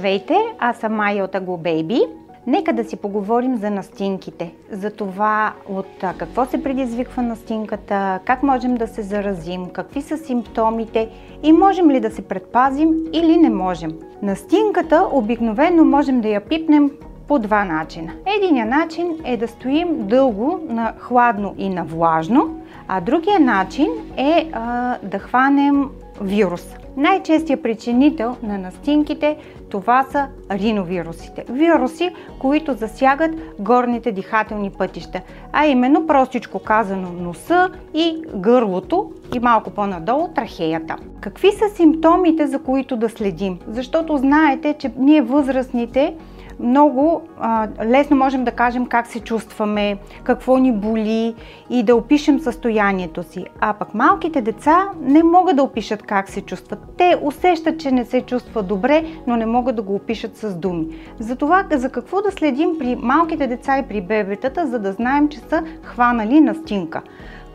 Здравейте, аз съм Майя от Baby. Нека да си поговорим за настинките, за това от какво се предизвиква настинката, как можем да се заразим, какви са симптомите и можем ли да се предпазим или не можем. Настинката обикновено можем да я пипнем по два начина. Единият начин е да стоим дълго на хладно и на влажно, а другия начин е а, да хванем вирус. Най-честият причинител на настинките това са риновирусите. Вируси, които засягат горните дихателни пътища, а именно простичко казано носа и гърлото и малко по-надолу трахеята. Какви са симптомите, за които да следим? Защото знаете, че ние възрастните много а, лесно можем да кажем как се чувстваме, какво ни боли и да опишем състоянието си. А пък малките деца не могат да опишат как се чувстват. Те усещат, че не се чувстват добре, но не могат да го опишат с думи. Затова за какво да следим при малките деца и при бебетата, за да знаем, че са хванали настинка.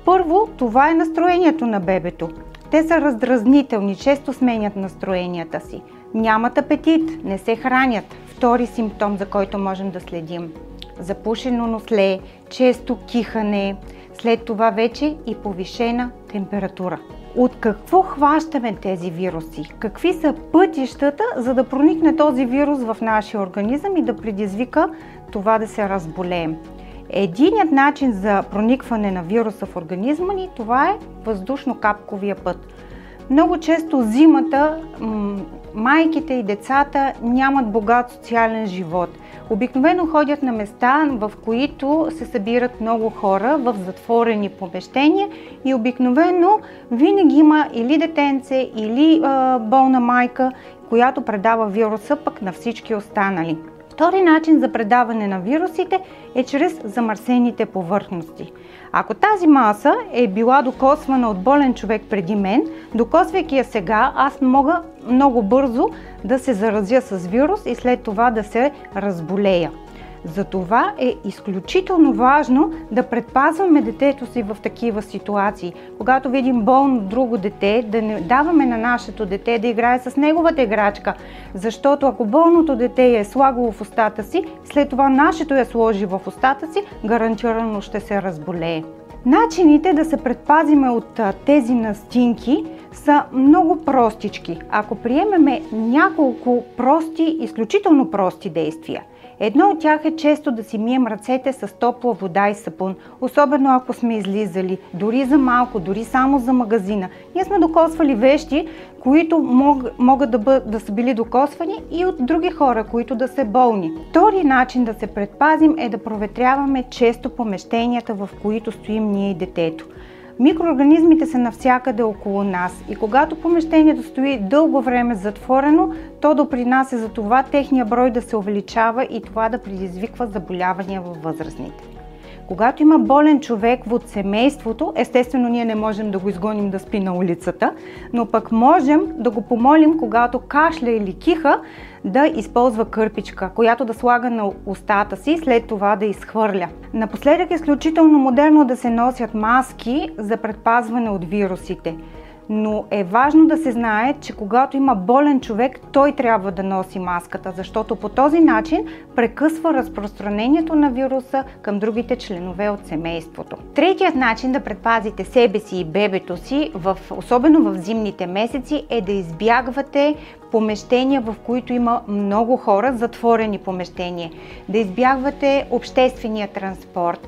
Първо, това е настроението на бебето. Те са раздразнителни, често сменят настроенията си. Нямат апетит, не се хранят, Втори симптом, за който можем да следим. Запушено носле, често кихане, след това вече и повишена температура. От какво хващаме тези вируси? Какви са пътищата, за да проникне този вирус в нашия организъм и да предизвика това да се разболеем? Единият начин за проникване на вируса в организма ни това е въздушно-капковия път. Много често зимата майките и децата нямат богат социален живот. Обикновено ходят на места, в които се събират много хора в затворени помещения и обикновено винаги има или детенце, или а, болна майка, която предава вируса пък на всички останали. Втори начин за предаване на вирусите е чрез замърсените повърхности. Ако тази маса е била докосвана от болен човек преди мен, докосвайки я сега, аз мога много бързо да се заразя с вирус и след това да се разболея. Затова е изключително важно да предпазваме детето си в такива ситуации. Когато видим болно друго дете, да не даваме на нашето дете да играе с неговата играчка. Защото ако болното дете е слагало в устата си, след това нашето я сложи в устата си, гарантирано ще се разболее. Начините да се предпазиме от тези настинки са много простички. Ако приемеме няколко прости, изключително прости действия – Едно от тях е често да си мием ръцете с топла вода и сапун, особено ако сме излизали, дори за малко, дори само за магазина. Ние сме докосвали вещи, които мог, могат да, бъд, да са били докосвани и от други хора, които да са болни. Втори начин да се предпазим е да проветряваме често помещенията, в които стоим ние и детето. Микроорганизмите са навсякъде около нас и когато помещението стои дълго време затворено, то допринася за това техния брой да се увеличава и това да предизвиква заболявания във възрастните. Когато има болен човек от семейството, естествено ние не можем да го изгоним да спи на улицата, но пък можем да го помолим, когато кашля или киха, да използва кърпичка, която да слага на устата си след това да изхвърля. Напоследък е изключително модерно да се носят маски за предпазване от вирусите но е важно да се знае, че когато има болен човек, той трябва да носи маската, защото по този начин прекъсва разпространението на вируса към другите членове от семейството. Третият начин да предпазите себе си и бебето си, в, особено в зимните месеци, е да избягвате помещения, в които има много хора, затворени помещения. Да избягвате обществения транспорт,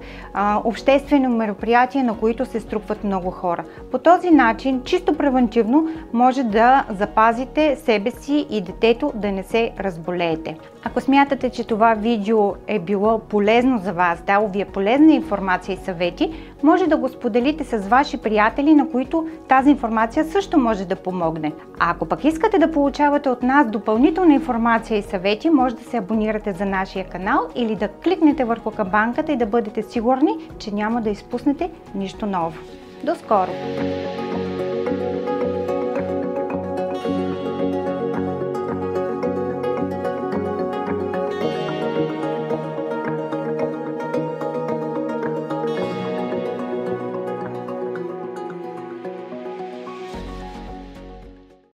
обществено мероприятие, на които се струпват много хора. По този начин, чисто превентивно, може да запазите себе си и детето да не се разболеете. Ако смятате, че това видео е било полезно за вас, дало ви е полезна информация и съвети, може да го споделите с ваши приятели, на които тази информация също може да помогне. А ако пък искате да получавате от нас допълнителна информация и съвети, може да се абонирате за нашия канал или да кликнете върху камбанката и да бъдете сигурни, че няма да изпуснете нищо ново. До скоро!